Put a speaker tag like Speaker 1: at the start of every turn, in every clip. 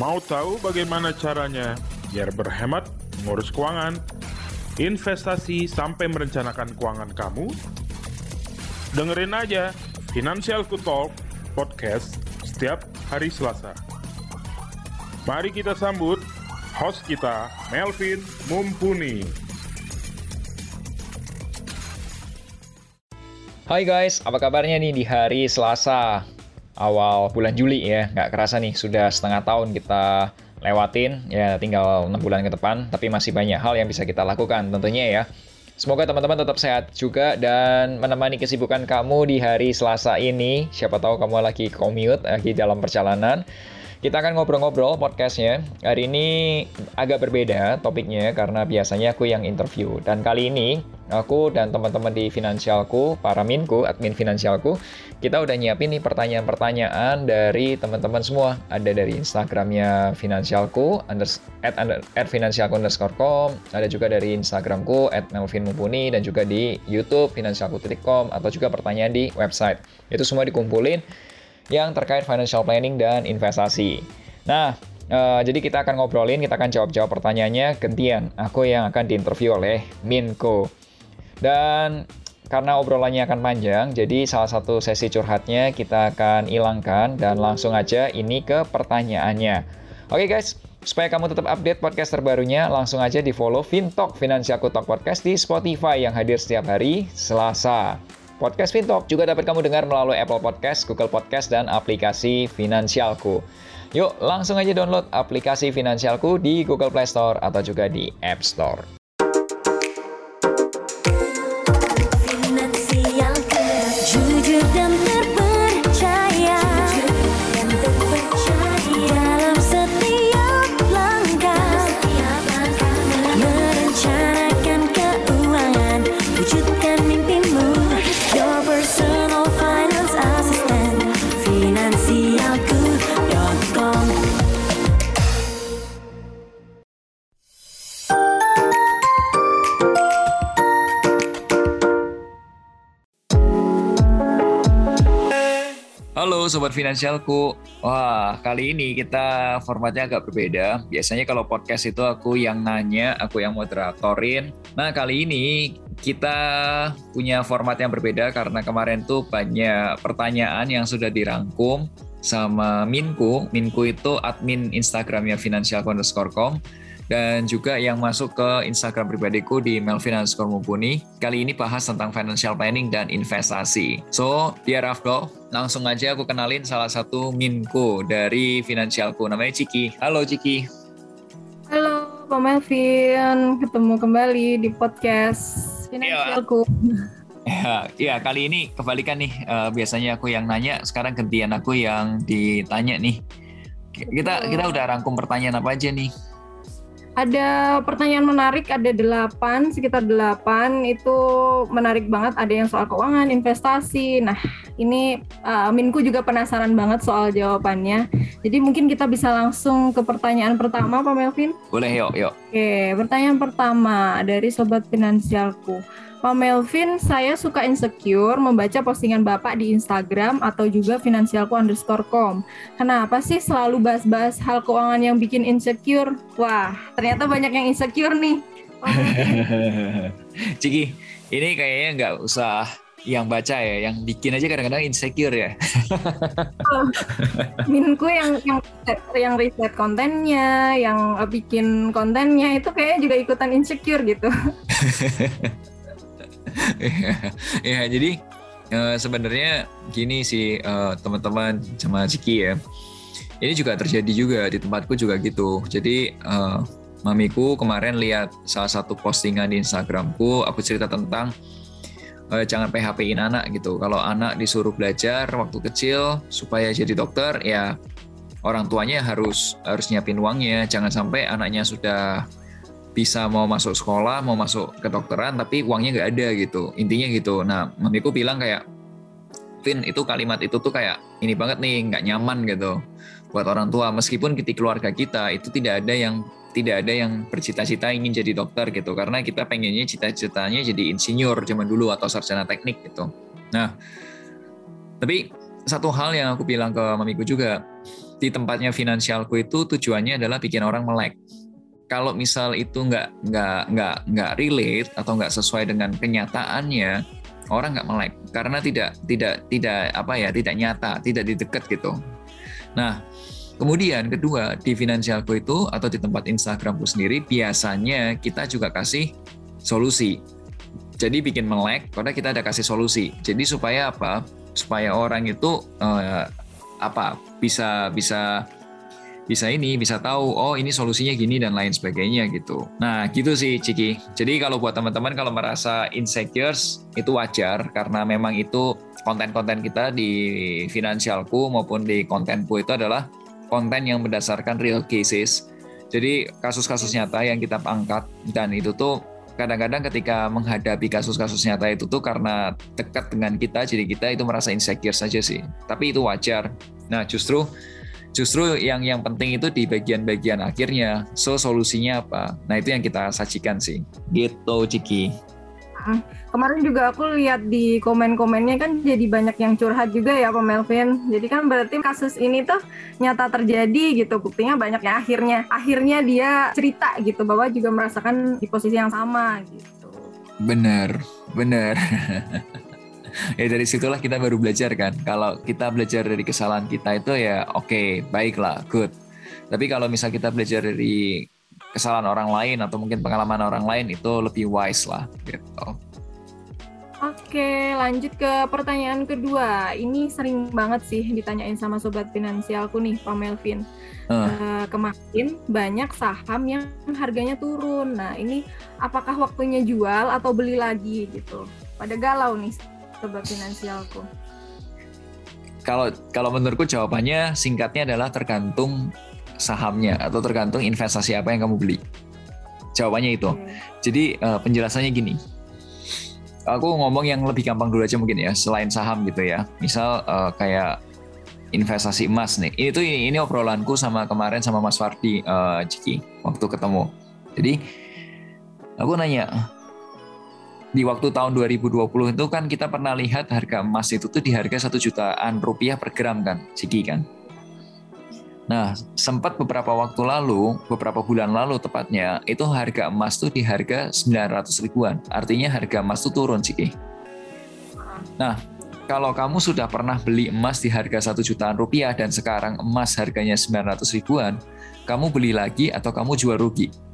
Speaker 1: Mau tahu bagaimana caranya biar berhemat, mengurus keuangan, investasi sampai merencanakan keuangan kamu? Dengerin aja Financial Talk podcast setiap hari Selasa. Mari kita sambut host kita, Melvin Mumpuni.
Speaker 2: Hai guys, apa kabarnya nih di hari Selasa awal bulan Juli ya? Nggak kerasa nih, sudah setengah tahun kita lewatin, ya tinggal 6 bulan ke depan, tapi masih banyak hal yang bisa kita lakukan tentunya ya. Semoga teman-teman tetap sehat juga dan menemani kesibukan kamu di hari Selasa ini. Siapa tahu kamu lagi commute, lagi dalam perjalanan. Kita akan ngobrol-ngobrol podcastnya. Hari ini agak berbeda topiknya karena biasanya aku yang interview. Dan kali ini aku dan teman-teman di finansialku, para minku, admin finansialku, kita udah nyiapin nih pertanyaan-pertanyaan dari teman-teman semua. Ada dari Instagramnya finansialku, unders, at, under, at finansialku underscore com, ada juga dari Instagramku, at Melvin Mumpuni, dan juga di Youtube finansialku.com, atau juga pertanyaan di website. Itu semua dikumpulin yang terkait financial planning dan investasi. Nah, uh, jadi kita akan ngobrolin, kita akan jawab-jawab pertanyaannya gantian. Aku yang akan diinterview oleh Minko. Dan karena obrolannya akan panjang, jadi salah satu sesi curhatnya kita akan hilangkan dan langsung aja ini ke pertanyaannya. Oke guys, supaya kamu tetap update podcast terbarunya, langsung aja di follow Fintalk Financial Talk Podcast di Spotify yang hadir setiap hari Selasa. Podcast Fintalk juga dapat kamu dengar melalui Apple Podcast, Google Podcast, dan aplikasi Finansialku. Yuk, langsung aja download aplikasi Finansialku di Google Play Store atau juga di App Store. Sobat Finansialku. Wah, kali ini kita formatnya agak berbeda. Biasanya kalau podcast itu aku yang nanya, aku yang moderatorin. Nah, kali ini kita punya format yang berbeda karena kemarin tuh banyak pertanyaan yang sudah dirangkum sama Minku. Minku itu admin Instagramnya Financial underscore dan juga yang masuk ke Instagram pribadiku di Melvin underscore Mumpuni. Kali ini bahas tentang financial planning dan investasi. So, dear Afdo, langsung aja aku kenalin salah satu minku dari Finansialku, namanya Ciki. Halo Ciki.
Speaker 3: Halo Pak Melvin, ketemu kembali di podcast Finansialku.
Speaker 2: Ya, ya, kali ini kebalikan nih. Uh, biasanya aku yang nanya, sekarang gantian aku yang ditanya nih. Kita kita udah rangkum pertanyaan apa aja nih?
Speaker 3: Ada pertanyaan menarik, ada delapan, sekitar delapan itu menarik banget. Ada yang soal keuangan, investasi. Nah, ini uh, Minku juga penasaran banget soal jawabannya. Jadi mungkin kita bisa langsung ke pertanyaan pertama, Pak Melvin.
Speaker 2: Boleh, yuk, yuk.
Speaker 3: Oke, pertanyaan pertama dari Sobat Finansialku. Pak Melvin, saya suka insecure membaca postingan Bapak di Instagram atau juga finansialku underscore com. Kenapa sih selalu bahas-bahas hal keuangan yang bikin insecure? Wah, ternyata banyak yang insecure nih.
Speaker 2: Ciki, ini kayaknya nggak usah yang baca ya, yang bikin aja kadang-kadang insecure ya.
Speaker 3: oh, minku yang yang yang riset kontennya, yang bikin kontennya itu kayaknya juga ikutan insecure gitu.
Speaker 2: ya jadi uh, sebenarnya gini sih uh, teman-teman sama Ciki ya. Ini juga terjadi juga di tempatku juga gitu. Jadi uh, mamiku kemarin lihat salah satu postingan di Instagramku aku cerita tentang uh, jangan PHP-in anak gitu. Kalau anak disuruh belajar waktu kecil supaya jadi dokter ya orang tuanya harus harus nyiapin uangnya. Jangan sampai anaknya sudah bisa mau masuk sekolah, mau masuk kedokteran, tapi uangnya nggak ada gitu. Intinya gitu. Nah, mamiku bilang kayak, Vin, itu kalimat itu tuh kayak ini banget nih, nggak nyaman gitu buat orang tua. Meskipun di keluarga kita itu tidak ada yang tidak ada yang bercita-cita ingin jadi dokter gitu, karena kita pengennya cita-citanya jadi insinyur zaman dulu atau sarjana teknik gitu. Nah, tapi satu hal yang aku bilang ke mamiku juga, di tempatnya finansialku itu tujuannya adalah bikin orang melek. Kalau misal itu nggak nggak nggak nggak relate atau nggak sesuai dengan kenyataannya, orang nggak melek karena tidak tidak tidak apa ya tidak nyata, tidak di dekat gitu. Nah, kemudian kedua di finansialku itu atau di tempat Instagramku sendiri biasanya kita juga kasih solusi. Jadi bikin melek karena kita ada kasih solusi. Jadi supaya apa? Supaya orang itu uh, apa bisa bisa bisa ini bisa tahu oh ini solusinya gini dan lain sebagainya gitu. Nah gitu sih Ciki. Jadi kalau buat teman-teman kalau merasa insecure itu wajar karena memang itu konten-konten kita di finansialku maupun di kontenku itu adalah konten yang berdasarkan real cases. Jadi kasus-kasus nyata yang kita angkat dan itu tuh kadang-kadang ketika menghadapi kasus-kasus nyata itu tuh karena dekat dengan kita jadi kita itu merasa insecure saja sih. Tapi itu wajar. Nah, justru justru yang yang penting itu di bagian-bagian akhirnya. So solusinya apa? Nah itu yang kita sajikan sih. Gitu Ciki.
Speaker 3: Kemarin juga aku lihat di komen-komennya kan jadi banyak yang curhat juga ya Pak Melvin. Jadi kan berarti kasus ini tuh nyata terjadi gitu. Buktinya banyak ya akhirnya. Akhirnya dia cerita gitu bahwa juga merasakan di posisi yang sama gitu.
Speaker 2: Bener bener ya dari situlah kita baru belajar kan. Kalau kita belajar dari kesalahan kita itu ya oke, okay, baiklah, good. Tapi kalau misal kita belajar dari kesalahan orang lain atau mungkin pengalaman orang lain itu lebih wise lah gitu.
Speaker 3: Oke, lanjut ke pertanyaan kedua. Ini sering banget sih ditanyain sama sobat finansialku nih, Pak Melvin. Uh. Uh, kemarin banyak saham yang harganya turun. Nah, ini apakah waktunya jual atau beli lagi gitu? Pada galau nih sobat finansialku?
Speaker 2: Kalau kalau menurutku jawabannya singkatnya adalah tergantung sahamnya atau tergantung investasi apa yang kamu beli. Jawabannya itu. Okay. Jadi uh, penjelasannya gini. Aku ngomong yang lebih gampang dulu aja mungkin ya, selain saham gitu ya. Misal uh, kayak investasi emas nih. Ini tuh ini, ini obrolanku sama kemarin sama Mas Fardi uh, Ciki waktu ketemu. Jadi aku nanya, di waktu tahun 2020 itu kan kita pernah lihat harga emas itu tuh di harga satu jutaan rupiah per gram kan, Sigi kan. Nah, sempat beberapa waktu lalu, beberapa bulan lalu tepatnya, itu harga emas tuh di harga 900 ribuan. Artinya harga emas tuh turun, Sigi. Nah, kalau kamu sudah pernah beli emas di harga satu jutaan rupiah dan sekarang emas harganya 900 ribuan, kamu beli lagi atau kamu jual rugi?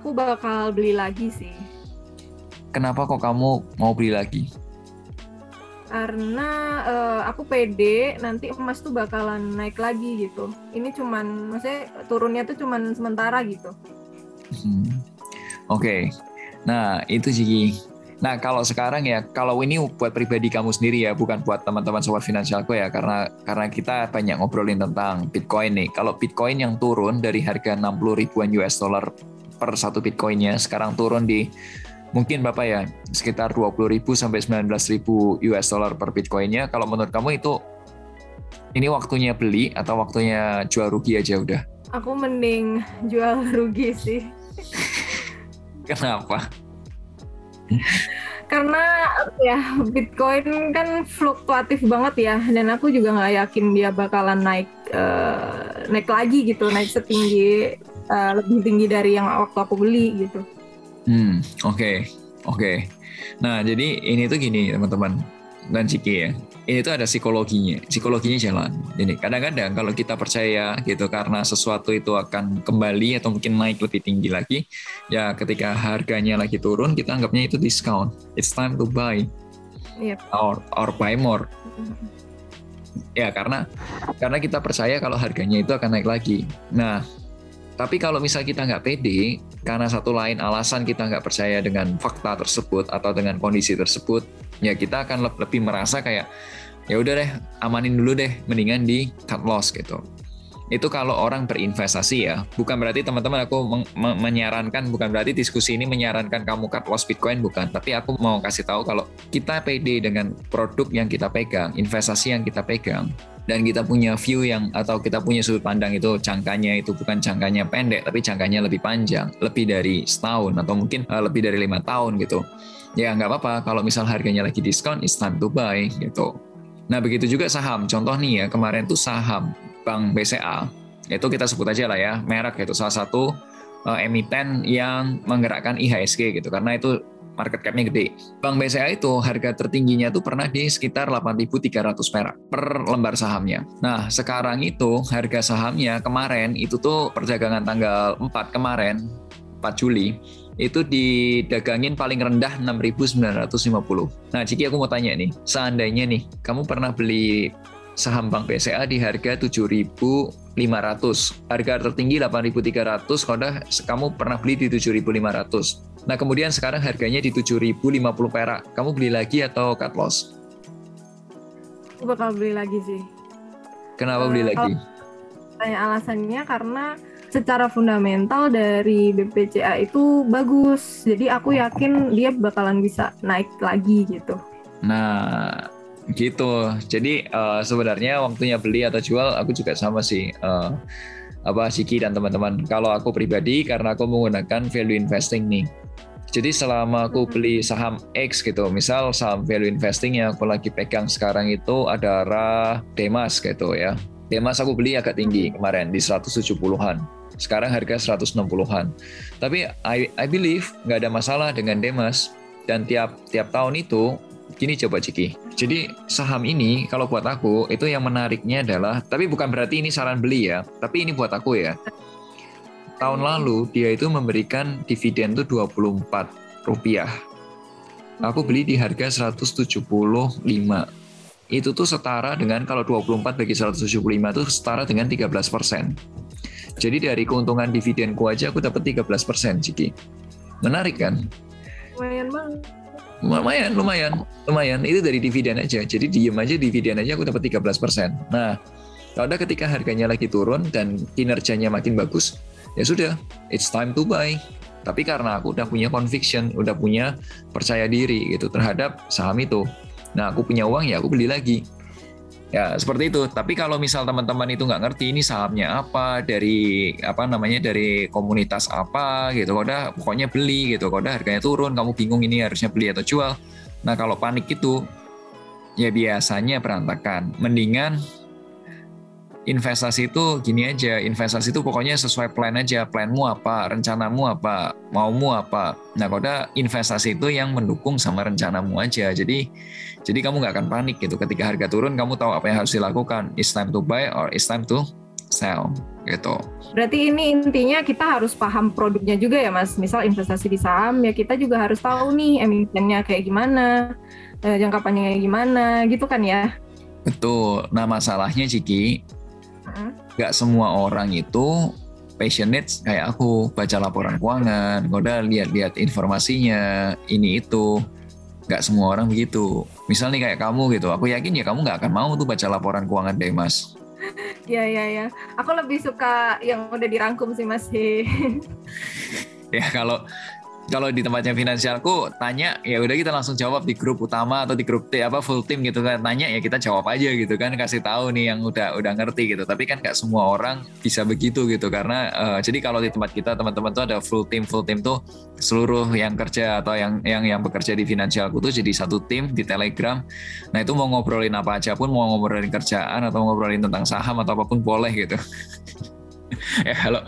Speaker 3: Aku bakal beli lagi sih.
Speaker 2: Kenapa kok kamu mau beli lagi?
Speaker 3: Karena uh, aku pede nanti emas tuh bakalan naik lagi gitu. Ini cuman, maksudnya turunnya tuh cuman sementara gitu.
Speaker 2: Hmm. Oke, okay. nah itu sih. Nah kalau sekarang ya, kalau ini buat pribadi kamu sendiri ya, bukan buat teman-teman sobat finansialku ya, karena karena kita banyak ngobrolin tentang Bitcoin nih. Kalau Bitcoin yang turun dari harga 60 ribuan US dollar per satu bitcoinnya sekarang turun di mungkin Bapak ya sekitar 20.000 sampai 19.000 US dollar per bitcoinnya. Kalau menurut kamu itu ini waktunya beli atau waktunya jual rugi aja udah?
Speaker 3: Aku mending jual rugi sih.
Speaker 2: Kenapa?
Speaker 3: Karena ya Bitcoin kan fluktuatif banget ya, dan aku juga nggak yakin dia bakalan naik uh, naik lagi gitu, naik setinggi uh, lebih tinggi dari yang waktu aku beli gitu.
Speaker 2: Hmm, oke, okay. oke. Okay. Nah, jadi ini tuh gini teman-teman dan Ciki ya. Ini tuh ada psikologinya, psikologinya jalan. Jadi kadang-kadang kalau kita percaya gitu karena sesuatu itu akan kembali atau mungkin naik lebih tinggi lagi, ya ketika harganya lagi turun kita anggapnya itu discount. It's time to buy. Yep. Or or buy more. Mm-hmm. Ya karena karena kita percaya kalau harganya itu akan naik lagi. Nah tapi kalau misal kita nggak pede, karena satu lain alasan kita nggak percaya dengan fakta tersebut atau dengan kondisi tersebut, ya kita akan lebih merasa kayak ya udah deh amanin dulu deh, mendingan di cut loss gitu. Itu kalau orang berinvestasi ya, bukan berarti teman-teman aku menyarankan, bukan berarti diskusi ini menyarankan kamu cut loss Bitcoin bukan, tapi aku mau kasih tahu kalau kita pede dengan produk yang kita pegang, investasi yang kita pegang, dan kita punya view yang atau kita punya sudut pandang itu jangkanya itu bukan jangkanya pendek tapi jangkanya lebih panjang. Lebih dari setahun atau mungkin uh, lebih dari lima tahun gitu. Ya nggak apa-apa. Kalau misal harganya lagi diskon it's time to buy gitu. Nah, begitu juga saham. Contoh nih ya, kemarin tuh saham Bank BCA, itu kita sebut aja lah ya, merek itu salah satu uh, emiten yang menggerakkan IHSG gitu, karena itu market cap-nya gede. Bank BCA itu harga tertingginya tuh pernah di sekitar 8.300 perak per lembar sahamnya. Nah, sekarang itu harga sahamnya kemarin itu tuh perdagangan tanggal 4 kemarin, 4 Juli, itu didagangin paling rendah 6.950. Nah, Ciki aku mau tanya nih, seandainya nih kamu pernah beli saham Bank BCA di harga 7.500, harga tertinggi 8.300, kalau kamu pernah beli di 7.500. Nah, kemudian sekarang harganya di 7.050 perak. Kamu beli lagi atau cut loss?
Speaker 3: Aku bakal beli lagi sih.
Speaker 2: Kenapa uh, beli lagi?
Speaker 3: Tanya alasannya karena secara fundamental dari BPCA itu bagus. Jadi aku yakin dia bakalan bisa naik lagi gitu.
Speaker 2: Nah, gitu. Jadi uh, sebenarnya waktunya beli atau jual aku juga sama sih. Uh, apa Siki dan teman-teman. Kalau aku pribadi karena aku menggunakan value investing nih. Jadi selama aku beli saham X gitu, misal saham value investing yang aku lagi pegang sekarang itu adalah Demas gitu ya. Demas aku beli agak tinggi kemarin di 170-an sekarang harga 160-an. Tapi I, I believe nggak ada masalah dengan Demas dan tiap tiap tahun itu gini coba Ciki. Jadi saham ini kalau buat aku itu yang menariknya adalah tapi bukan berarti ini saran beli ya, tapi ini buat aku ya. Tahun lalu dia itu memberikan dividen tuh 24 rupiah. Aku beli di harga 175 itu tuh setara dengan kalau 24 bagi 175 itu setara dengan 13 persen. Jadi dari keuntungan dividenku aja aku dapat 13 persen, Ciki. Menarik kan?
Speaker 3: Lumayan banget.
Speaker 2: Lumayan, lumayan, lumayan. Itu dari dividen aja. Jadi diem aja dividen aja aku dapat 13 persen. Nah, kalau ada ketika harganya lagi turun dan kinerjanya makin bagus, ya sudah, it's time to buy. Tapi karena aku udah punya conviction, udah punya percaya diri gitu terhadap saham itu. Nah, aku punya uang ya aku beli lagi Ya, seperti itu. Tapi kalau misal teman-teman itu nggak ngerti ini sahamnya apa, dari apa namanya dari komunitas apa gitu, udah pokoknya beli gitu, udah harganya turun, kamu bingung ini harusnya beli atau jual. Nah, kalau panik itu ya biasanya berantakan. Mendingan investasi itu gini aja, investasi itu pokoknya sesuai plan aja, planmu apa, rencanamu apa, maumu apa. Nah, koda investasi itu yang mendukung sama rencanamu aja. Jadi jadi kamu nggak akan panik gitu. Ketika harga turun, kamu tahu apa yang harus dilakukan. It's time to buy or it's time to sell gitu.
Speaker 3: Berarti ini intinya kita harus paham produknya juga ya, Mas. Misal investasi di saham, ya kita juga harus tahu nih emitennya kayak gimana, eh, jangka panjangnya gimana, gitu kan ya?
Speaker 2: Betul. Nah, masalahnya Ciki, nggak semua orang itu passionate kayak aku baca laporan keuangan, udah lihat-lihat informasinya, ini itu. Nggak semua orang begitu. Misal nih kayak kamu gitu, aku yakin ya kamu nggak akan mau tuh baca laporan keuangan deh mas.
Speaker 3: Iya, iya, iya. Aku lebih suka yang udah dirangkum sih mas.
Speaker 2: ya kalau kalau di tempatnya finansialku tanya ya udah kita langsung jawab di grup utama atau di grup T apa full team gitu kan. Tanya ya kita jawab aja gitu kan kasih tahu nih yang udah udah ngerti gitu. Tapi kan nggak semua orang bisa begitu gitu karena uh, jadi kalau di tempat kita teman-teman tuh ada full team full team tuh seluruh yang kerja atau yang yang yang bekerja di finansialku tuh jadi satu tim di Telegram. Nah itu mau ngobrolin apa aja pun mau ngobrolin kerjaan atau ngobrolin tentang saham atau apa pun boleh gitu. Ya kalau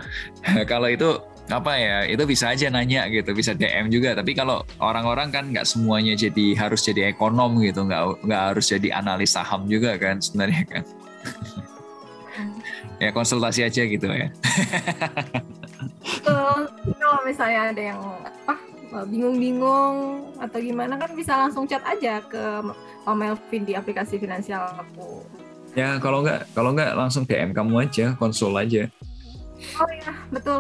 Speaker 2: kalau itu apa ya itu bisa aja nanya gitu bisa DM juga. Tapi kalau orang-orang kan nggak semuanya jadi harus jadi ekonom gitu nggak nggak harus jadi analis saham juga kan sebenarnya kan. Ya konsultasi aja gitu ya.
Speaker 3: Kalau misalnya ada yang apa bingung-bingung atau gimana kan bisa langsung chat aja ke Pak Melvin di aplikasi finansial aku.
Speaker 2: Ya kalau nggak kalau nggak langsung DM kamu aja konsul aja.
Speaker 3: Oh ya betul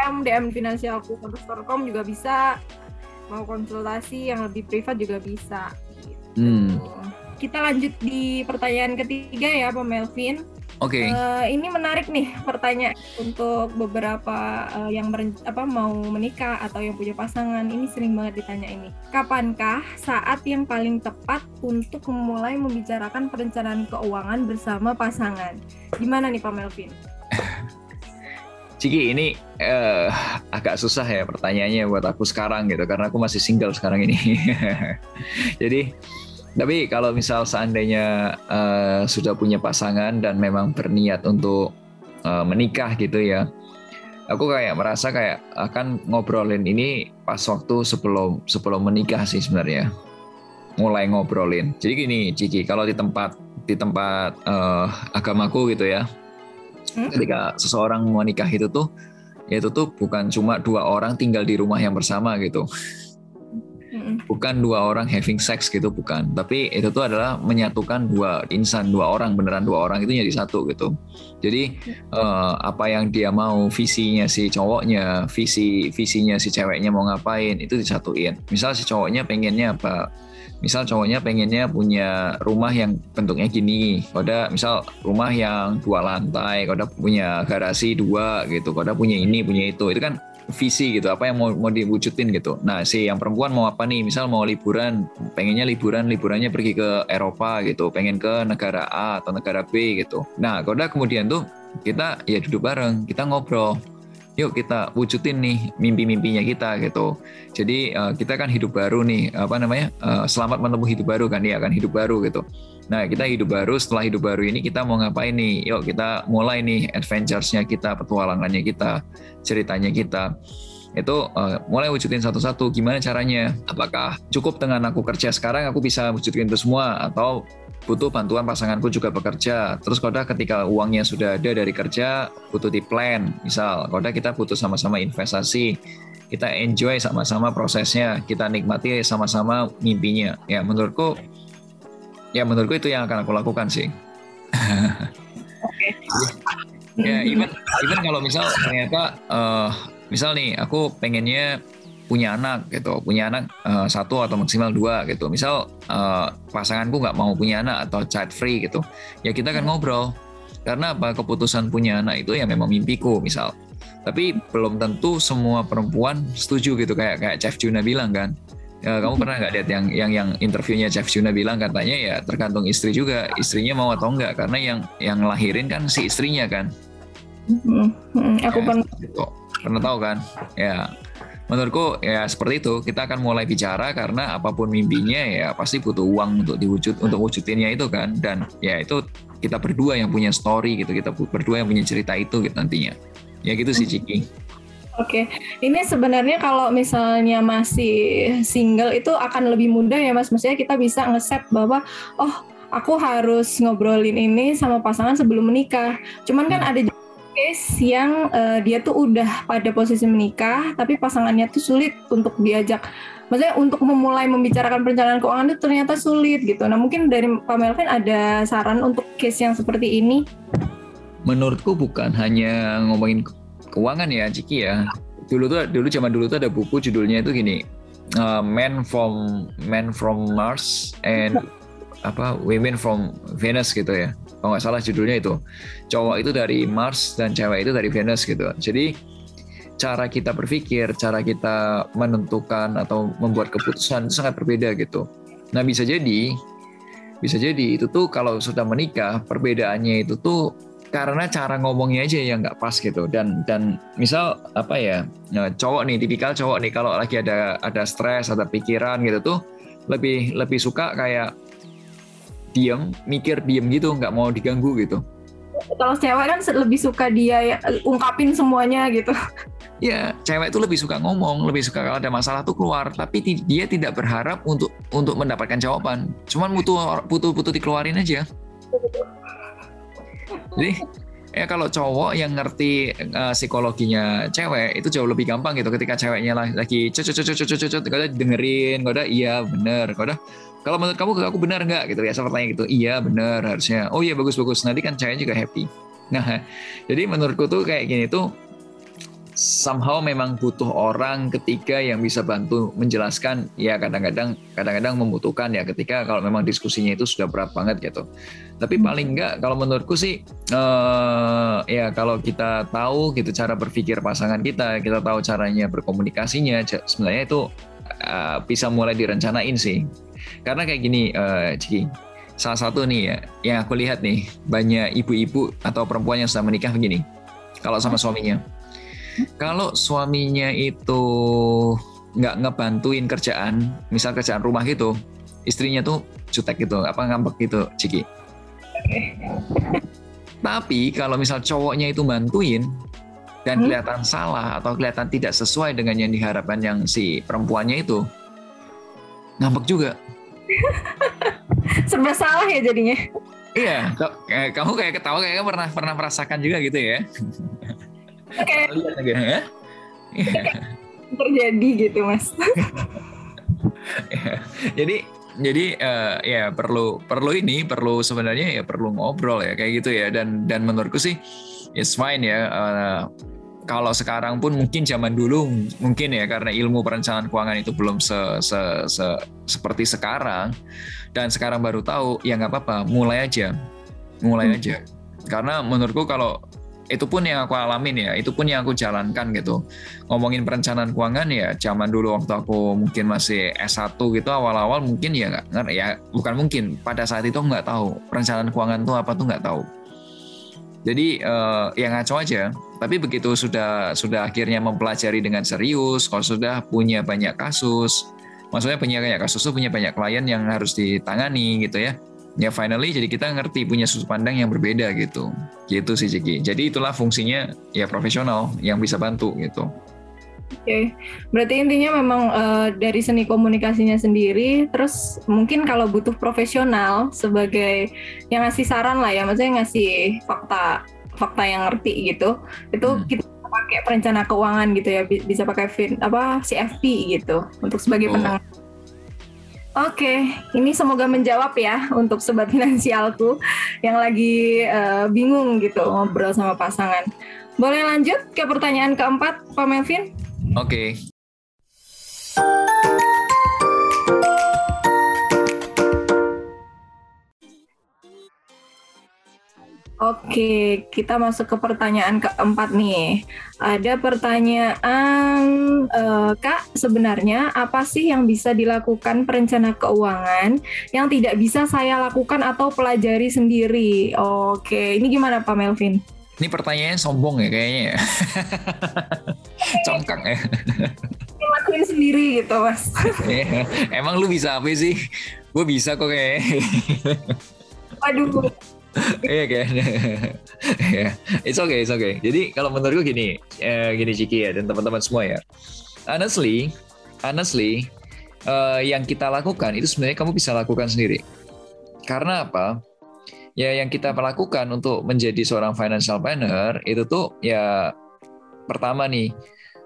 Speaker 3: DM DM finansialku com juga bisa mau konsultasi yang lebih privat juga bisa gitu. Hmm. Kita lanjut di pertanyaan ketiga ya Pak Melvin.
Speaker 2: Oke. Okay.
Speaker 3: Uh, eh, ini menarik nih pertanyaan untuk beberapa uh, yang apa mau menikah atau yang punya pasangan. Ini sering banget ditanya ini. Kapankah saat yang paling tepat untuk memulai membicarakan perencanaan keuangan bersama pasangan? Gimana nih Pak Melvin?
Speaker 2: Ciki ini uh, agak susah ya pertanyaannya buat aku sekarang gitu karena aku masih single sekarang ini. Jadi Tapi kalau misal seandainya uh, sudah punya pasangan dan memang berniat untuk uh, menikah gitu ya, aku kayak merasa kayak akan ngobrolin ini pas waktu sebelum sebelum menikah sih sebenarnya mulai ngobrolin jadi gini Ciki kalau di tempat di tempat uh, agamaku gitu ya hmm? ketika seseorang mau nikah itu tuh itu tuh bukan cuma dua orang tinggal di rumah yang bersama gitu. Bukan dua orang having sex gitu bukan. Tapi itu tuh adalah menyatukan dua insan dua orang beneran dua orang itu jadi satu gitu. Jadi uh, apa yang dia mau visinya si cowoknya visi visinya si ceweknya mau ngapain itu disatuin. Misal si cowoknya pengennya apa misal cowoknya pengennya punya rumah yang bentuknya gini koda misal rumah yang dua lantai koda punya garasi dua gitu koda punya ini punya itu. Itu kan visi gitu apa yang mau mau diwujudin gitu. Nah si yang perempuan mau apa nih? Misal mau liburan pengennya liburan liburannya pergi ke Eropa gitu pengen ke negara A atau negara B gitu. Nah kalau kemudian tuh kita ya duduk bareng kita ngobrol yuk kita wujudin nih mimpi-mimpinya kita gitu. Jadi uh, kita kan hidup baru nih, apa namanya? Uh, selamat menempuh hidup baru kan ya, akan hidup baru gitu. Nah, kita hidup baru, setelah hidup baru ini kita mau ngapain nih? Yuk kita mulai nih adventures-nya kita, petualangannya kita, ceritanya kita itu uh, mulai wujudin satu-satu gimana caranya apakah cukup dengan aku kerja sekarang aku bisa wujudin itu semua atau butuh bantuan pasanganku juga bekerja. Terus koda ketika uangnya sudah ada dari kerja, butuh di plan. Misal, koda kita butuh sama-sama investasi, kita enjoy sama-sama prosesnya, kita nikmati sama-sama mimpinya. Ya menurutku, ya menurutku itu yang akan aku lakukan sih.
Speaker 3: Oke.
Speaker 2: ya even even kalau misal ternyata, uh, misal nih aku pengennya punya anak gitu, punya anak uh, satu atau maksimal dua gitu. Misal uh, pasanganku nggak mau punya anak atau child free gitu, ya kita akan ngobrol. Karena apa keputusan punya anak itu ya memang mimpiku misal. Tapi belum tentu semua perempuan setuju gitu kayak kayak Chef Juna bilang kan. Ya, kamu pernah nggak lihat yang yang yang interviewnya Chef Juna bilang katanya ya tergantung istri juga istrinya mau atau enggak karena yang yang lahirin kan si istrinya kan.
Speaker 3: Hmm, hmm, aku ya, pernah.
Speaker 2: Gitu. Pernah tahu kan? Ya menurutku ya seperti itu kita akan mulai bicara karena apa pun mimpinya ya pasti butuh uang untuk diwujud untuk wujudinnya itu kan dan ya itu kita berdua yang punya story gitu kita berdua yang punya cerita itu gitu nantinya ya gitu sih Ciki
Speaker 3: Oke, ini sebenarnya kalau misalnya masih single itu akan lebih mudah ya Mas. Maksudnya kita bisa ngeset bahwa oh aku harus ngobrolin ini sama pasangan sebelum menikah. Cuman kan hmm. ada case yang uh, dia tuh udah pada posisi menikah tapi pasangannya tuh sulit untuk diajak maksudnya untuk memulai membicarakan perencanaan keuangan itu ternyata sulit gitu. Nah, mungkin dari Pak Melvin ada saran untuk case yang seperti ini?
Speaker 2: Menurutku bukan hanya ngomongin keuangan ya, Ciki ya. Dulu tuh dulu zaman dulu tuh ada buku judulnya itu gini, uh, Men from Men from Mars and apa Women from Venus gitu ya kalau nggak salah judulnya itu cowok itu dari Mars dan cewek itu dari Venus gitu. Jadi cara kita berpikir cara kita menentukan atau membuat keputusan itu sangat berbeda gitu. Nah bisa jadi bisa jadi itu tuh kalau sudah menikah perbedaannya itu tuh karena cara ngomongnya aja yang nggak pas gitu. Dan dan misal apa ya nah, cowok nih tipikal cowok nih kalau lagi ada ada stres ada pikiran gitu tuh lebih lebih suka kayak diam mikir diam gitu nggak mau diganggu gitu
Speaker 3: kalau cewek kan lebih suka dia ya, ungkapin semuanya gitu
Speaker 2: ya cewek itu lebih suka ngomong lebih suka kalau ada masalah tuh keluar tapi dia tidak berharap untuk untuk mendapatkan jawaban cuman butuh butuh butuh dikeluarin aja jadi ya kalau cowok yang ngerti uh, psikologinya cewek itu jauh lebih gampang gitu ketika ceweknya lagi cocok cocok cocok cocok dengerin kau iya bener kau kalau menurut kamu aku benar nggak? Gitu ya sepertinya gitu. Iya benar harusnya. Oh iya bagus bagus. Nanti kan cewek juga happy. Nah jadi menurutku tuh kayak gini tuh somehow memang butuh orang ketiga yang bisa bantu menjelaskan. Ya kadang-kadang kadang-kadang membutuhkan ya ketika kalau memang diskusinya itu sudah berat banget gitu. Tapi hmm. paling enggak kalau menurutku sih uh, ya kalau kita tahu gitu cara berpikir pasangan kita kita tahu caranya berkomunikasinya sebenarnya itu uh, bisa mulai direncanain sih karena kayak gini, uh, Ciki, salah satu nih ya, yang aku lihat nih, banyak ibu-ibu atau perempuan yang sudah menikah begini, kalau sama suaminya. Kalau suaminya itu nggak ngebantuin kerjaan, misal kerjaan rumah gitu, istrinya tuh cutek gitu, apa ngambek gitu, Ciki. Tapi kalau misal cowoknya itu bantuin dan
Speaker 3: Hmm.
Speaker 2: kelihatan salah atau kelihatan tidak sesuai dengan yang diharapkan yang si perempuannya itu, ngambek juga.
Speaker 3: Serba salah ya jadinya.
Speaker 2: Iya, kamu kayak ketawa kayaknya pernah pernah merasakan juga gitu ya.
Speaker 3: Kayak
Speaker 2: ya? Iya.
Speaker 3: terjadi gitu mas.
Speaker 2: jadi jadi eh, ya perlu perlu ini perlu sebenarnya ya perlu ngobrol ya kayak gitu ya dan dan menurutku sih it's fine ya eh, kalau sekarang pun mungkin zaman dulu mungkin ya karena ilmu perencanaan keuangan itu belum se, se- se- seperti sekarang. Dan sekarang baru tahu ya nggak apa-apa mulai aja. Mulai
Speaker 3: Hmm.
Speaker 2: aja. Karena menurutku kalau itu pun yang aku alamin ya itu pun yang aku jalankan gitu. Ngomongin perencanaan keuangan ya zaman dulu waktu aku mungkin masih S1 gitu awal-awal mungkin ya nggak ya bukan mungkin. Pada saat itu nggak tahu perencanaan keuangan itu apa tuh nggak tahu jadi eh, ya ngaco aja. Tapi begitu sudah sudah akhirnya mempelajari dengan serius kalau sudah punya banyak kasus maksudnya punya banyak kasus tuh punya banyak klien yang harus ditangani gitu ya. Ya finally jadi kita ngerti punya sudut pandang yang berbeda gitu. Gitu sih Ciki jadi itulah fungsinya ya profesional yang bisa bantu gitu
Speaker 3: Oke, berarti intinya memang eh, dari seni komunikasinya sendiri, terus mungkin kalau butuh profesional sebagai yang ngasih saran lah ya, maksudnya ngasih fakta fakta yang ngerti gitu, itu
Speaker 2: Hmm.
Speaker 3: kita pakai perencana keuangan gitu ya, bi- bisa pakai fin apa CFP gitu untuk sebagai
Speaker 2: Oh.
Speaker 3: penang. Oke, ini semoga menjawab ya untuk sobat finansialku yang lagi eh, bingung gitu ngobrol sama pasangan. Boleh lanjut ke pertanyaan keempat, Pak Melvin?
Speaker 2: Oke,
Speaker 3: Oke, kita masuk ke pertanyaan keempat nih. Ada pertanyaan, eh, Kak, sebenarnya apa sih yang bisa dilakukan perencana keuangan yang tidak bisa saya lakukan atau pelajari sendiri? Oke, ini gimana Pak Melvin?
Speaker 2: ini pertanyaannya sombong ya kayaknya ya. Congkak ya.
Speaker 3: Lakuin sendiri gitu, Mas.
Speaker 2: Emang lu bisa apa sih? Gue bisa kok kayaknya.
Speaker 3: Aduh,
Speaker 2: Iya kan? It's okay, it's okay. Jadi kalau menurut gue gini, eh, gini Ciki ya dan teman-teman semua ya. Honestly, honestly, eh, yang kita lakukan itu sebenarnya kamu bisa lakukan sendiri. Karena apa? Ya yang kita lakukan untuk menjadi seorang financial planner itu tuh ya pertama nih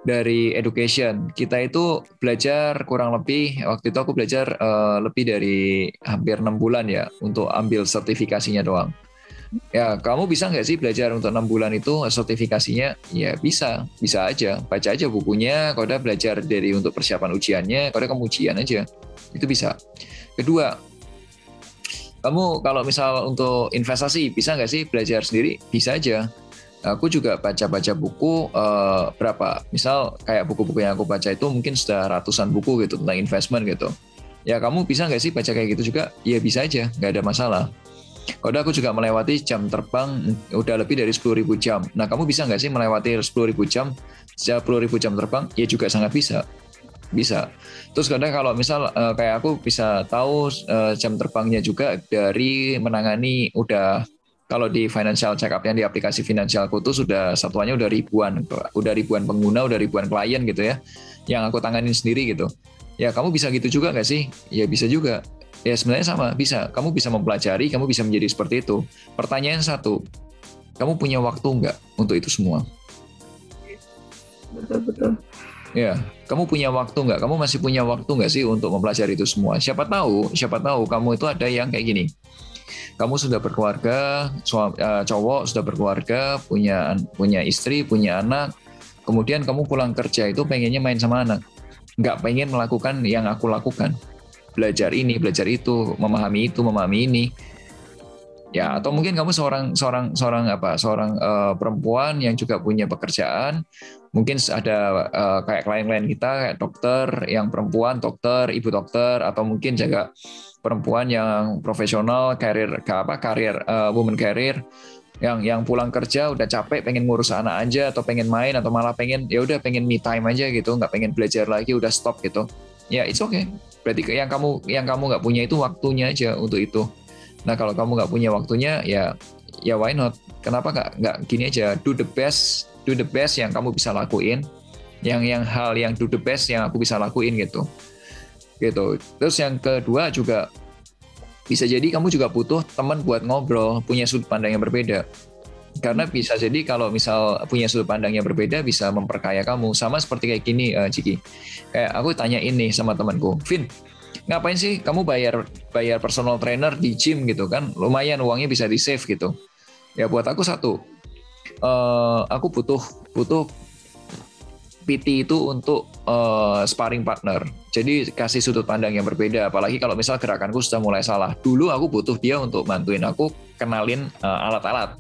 Speaker 2: dari education kita itu belajar kurang lebih waktu itu aku belajar eh, lebih dari hampir enam bulan ya untuk ambil sertifikasinya doang. Ya, kamu bisa nggak sih belajar untuk enam bulan itu sertifikasinya? Ya bisa, bisa aja. Baca aja bukunya, kalau udah belajar dari untuk persiapan ujiannya, kalau udah kamu ujian aja, itu bisa. Kedua, kamu kalau misal untuk investasi bisa nggak sih belajar sendiri? Bisa aja. Aku juga baca-baca buku eh, berapa, misal kayak buku-buku yang aku baca itu mungkin sudah ratusan buku gitu tentang investment gitu. Ya kamu bisa nggak sih baca kayak gitu juga? Ya bisa aja, nggak ada masalah. Kalau aku juga melewati jam terbang udah lebih dari 10.000 jam. Nah, kamu bisa nggak sih melewati 10.000 jam, 10.000 jam terbang? Ya juga sangat bisa. Bisa. Terus kadang kalau misal eh, kayak aku bisa tahu eh, jam terbangnya juga dari menangani udah kalau di financial check up yang di aplikasi finansialku tuh sudah satuannya udah ribuan, udah ribuan pengguna, udah ribuan klien gitu ya, yang aku tanganin sendiri gitu. Ya kamu bisa gitu juga nggak sih? Ya bisa juga. Ya sebenarnya sama, bisa. Kamu bisa mempelajari, kamu bisa menjadi seperti itu. Pertanyaan satu, kamu punya waktu nggak untuk itu semua?
Speaker 3: betul-betul.
Speaker 2: Ya, kamu punya waktu nggak? Kamu masih punya waktu nggak sih untuk mempelajari itu semua? Siapa tahu, siapa tahu kamu itu ada yang kayak gini. Kamu sudah berkeluarga, suami, eh, cowok sudah berkeluarga, punya punya istri, punya anak. Kemudian kamu pulang kerja itu pengennya main sama anak, nggak pengen melakukan yang aku lakukan. Belajar ini, belajar itu, memahami itu, memahami ini. Ya, atau mungkin kamu seorang seorang seorang apa? Seorang eh, perempuan yang juga punya pekerjaan, mungkin ada eh, kayak klien-klien kita kayak dokter yang perempuan dokter ibu dokter atau mungkin juga perempuan yang profesional karir apa karir eh, woman karir yang yang pulang kerja udah capek pengen ngurus anak aja atau pengen main atau malah pengen ya udah pengen me time aja gitu nggak pengen belajar lagi udah stop gitu. Ya it's okay. Berarti yang kamu yang kamu nggak punya itu waktunya aja untuk itu. Nah kalau kamu nggak punya waktunya ya ya why not? Kenapa nggak nggak gini aja? Do the best do the best yang kamu bisa lakuin, yang yang hal yang do the best yang aku bisa lakuin gitu, gitu. Terus yang kedua juga bisa jadi kamu juga butuh teman buat ngobrol, punya sudut pandang yang berbeda. Karena bisa jadi kalau misal punya sudut pandang yang berbeda bisa memperkaya kamu. Sama seperti kayak gini, uh, Ciki. Kayak aku tanya ini sama temanku, Vin, ngapain sih kamu bayar bayar personal trainer di gym gitu kan? Lumayan uangnya bisa di save gitu. Ya buat aku satu, uh, aku butuh butuh PT itu untuk uh, sparring partner. Jadi kasih sudut pandang yang berbeda. Apalagi kalau misal gerakanku sudah mulai salah. Dulu aku butuh dia untuk bantuin aku kenalin alat-alat. Uh, alat -alat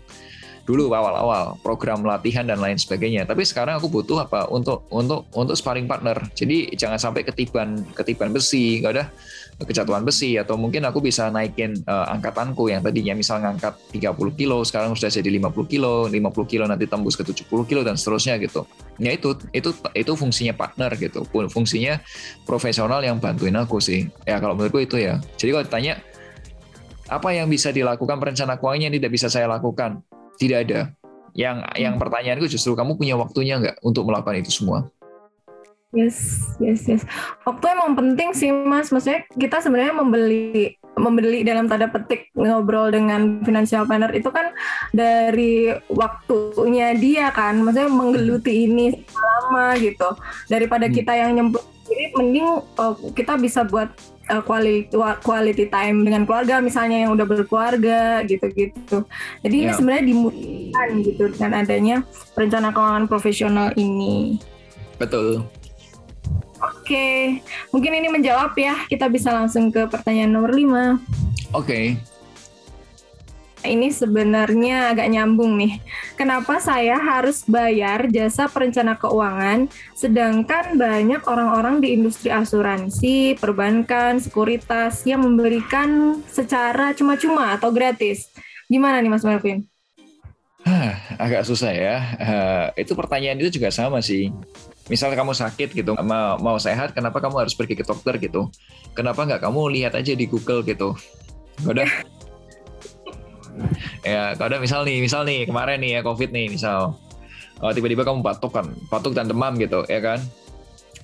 Speaker 2: dulu awal-awal program latihan dan lain sebagainya. Tapi sekarang aku butuh apa untuk untuk untuk sparring partner. Jadi jangan sampai ketiban ketiban besi, nggak ada kejatuhan besi atau mungkin aku bisa naikin uh, angkatanku yang tadinya misal ngangkat 30 kilo sekarang sudah jadi 50 kilo, 50 kilo nanti tembus ke 70 kilo dan seterusnya gitu. Ya itu itu itu fungsinya partner gitu. Fungsinya profesional yang bantuin aku sih. Ya kalau menurutku itu ya. Jadi kalau ditanya apa yang bisa dilakukan perencana keuangan yang tidak bisa saya lakukan? Tidak ada. Yang yang hmm. pertanyaanku justru kamu punya waktunya nggak untuk melakukan itu semua?
Speaker 3: Yes, yes, yes. Waktu emang penting sih, Mas. Maksudnya kita sebenarnya membeli membeli dalam tanda petik ngobrol dengan financial planner itu kan dari waktunya dia kan, maksudnya menggeluti ini lama gitu. Daripada hmm. kita yang nyemput jadi mending uh, kita bisa buat uh, quality quality time dengan keluarga misalnya yang udah berkeluarga gitu-gitu. Jadi yeah. ini ya. sebenarnya dimudahkan gitu dengan adanya rencana keuangan profesional ini.
Speaker 2: Betul.
Speaker 3: Oke, mungkin ini menjawab ya. Kita bisa langsung ke pertanyaan nomor 5. Oke.
Speaker 2: Okay
Speaker 3: ini sebenarnya agak nyambung nih. Kenapa saya harus bayar jasa perencana keuangan, sedangkan banyak orang-orang di industri asuransi, perbankan, sekuritas yang memberikan secara cuma-cuma atau gratis? Gimana nih Mas Melvin?
Speaker 2: agak susah ya. Uh, itu pertanyaan itu juga sama sih. Misal kamu sakit gitu, mau, mau sehat, kenapa kamu harus pergi ke dokter gitu? Kenapa nggak kamu lihat aja di Google gitu? Udah. Ya kalau ada misal nih misal nih kemarin nih ya covid nih misal. Oh, tiba-tiba kamu batuk kan batuk dan demam gitu ya kan?